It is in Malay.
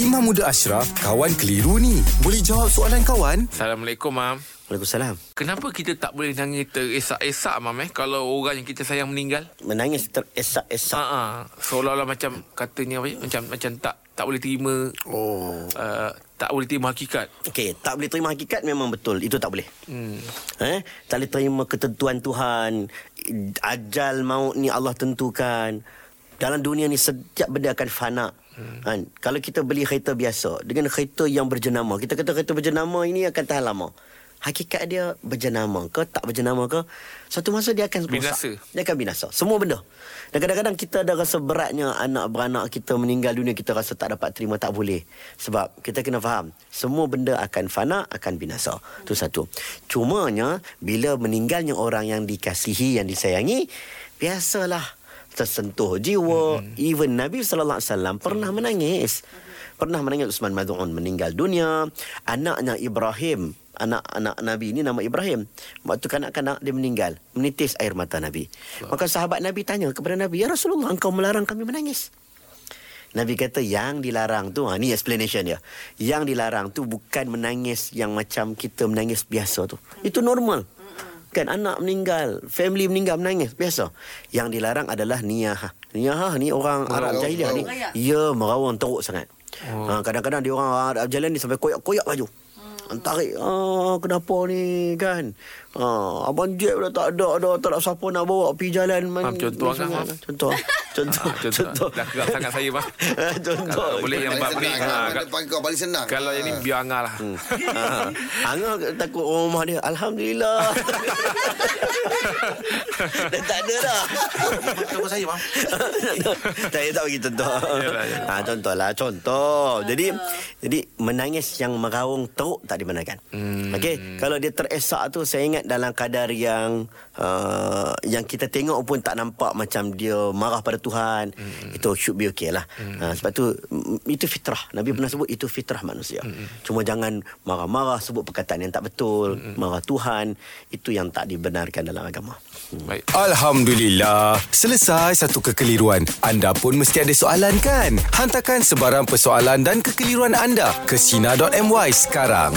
Imam Muda Ashraf, kawan keliru ni. Boleh jawab soalan kawan? Assalamualaikum, Mam. Waalaikumsalam. Kenapa kita tak boleh nangis teresak-esak, Mam, eh? Kalau orang yang kita sayang meninggal? Menangis teresak-esak. Ha ah, Seolah-olah macam katanya apa? Macam macam tak tak boleh terima Oh. uh, tak boleh terima hakikat. Okey, tak boleh terima hakikat memang betul. Itu tak boleh. Hmm. Eh, tak boleh terima ketentuan Tuhan. Ajal maut ni Allah tentukan. Dalam dunia ni setiap benda akan fana. Hmm. Kan? Kalau kita beli kereta biasa dengan kereta yang berjenama, kita kata kereta berjenama ini akan tahan lama. Hakikat dia berjenama ke tak berjenama ke Suatu masa dia akan Binasa. rosak. Dia akan binasa Semua benda Dan kadang-kadang kita ada rasa beratnya Anak beranak kita meninggal dunia Kita rasa tak dapat terima Tak boleh Sebab kita kena faham Semua benda akan fana Akan binasa Itu satu Cumanya Bila meninggalnya orang yang dikasihi Yang disayangi Biasalah Tersentuh jiwa. Hmm. Even Nabi SAW Pernah menangis. Pernah menangis Usman Mad'un meninggal dunia. Anaknya Ibrahim Anak-anak Nabi ini nama Ibrahim. Waktu kanak-kanak dia meninggal Menitis air mata Nabi. Maka sahabat Nabi tanya kepada Nabi Ya Rasulullah engkau melarang kami menangis? Nabi kata yang dilarang tu ha, Ni explanation dia. Yang dilarang tu bukan menangis Yang macam kita menangis biasa tu. Itu normal Kan anak meninggal Family meninggal menangis. Biasa. Yang dilarang adalah niyah Niyah ni orang Arab jahiliah ni Ya merawang teruk sangat. Oh. ha, Kadang-kadang dia orang Arab jalan ni Sampai koyak-koyak baju. Tarik ah, Kenapa ni kan? Ah, Abang Jeb dah tak ada dah, Tak ada siapa nak bawa Pergi jalan. Mam, contoh kan? Contoh Contoh Ah, contoh. Dah gerak sangat saya, Mam. Contoh Kalau boleh yang bab ni. Ha, ha, kal- Paling kau paling senang kalau yang ni biar Angah lah. ha. Angah takut orang rumah dia Alhamdulillah Dah tak ada dah Kenapa saya bang Saya tak bagi contoh Yalah, yalah. ha, Contoh lah Contoh Jadi Jadi menangis yang meraung teruk Tak dibenarkan Hmm. Okey Kalau dia teresak tu Saya ingat dalam kadar yang uh, Yang kita tengok pun Tak nampak macam dia Marah pada Tuhan Hmm. Itu should be okay lah ha, Sebab tu mm, Itu fitrah Nabi pernah sebut Itu fitrah manusia Hmm. Cuma jangan Marah-marah Sebut perkataan yang tak betul Hmm. Marah Tuhan Itu yang tak dibenarkan dalam agama Baik. Alhamdulillah. Selesai satu kekeliruan. Anda pun mesti ada soalan kan? Hantarkan sebarang persoalan dan kekeliruan anda ke Sina.my sekarang.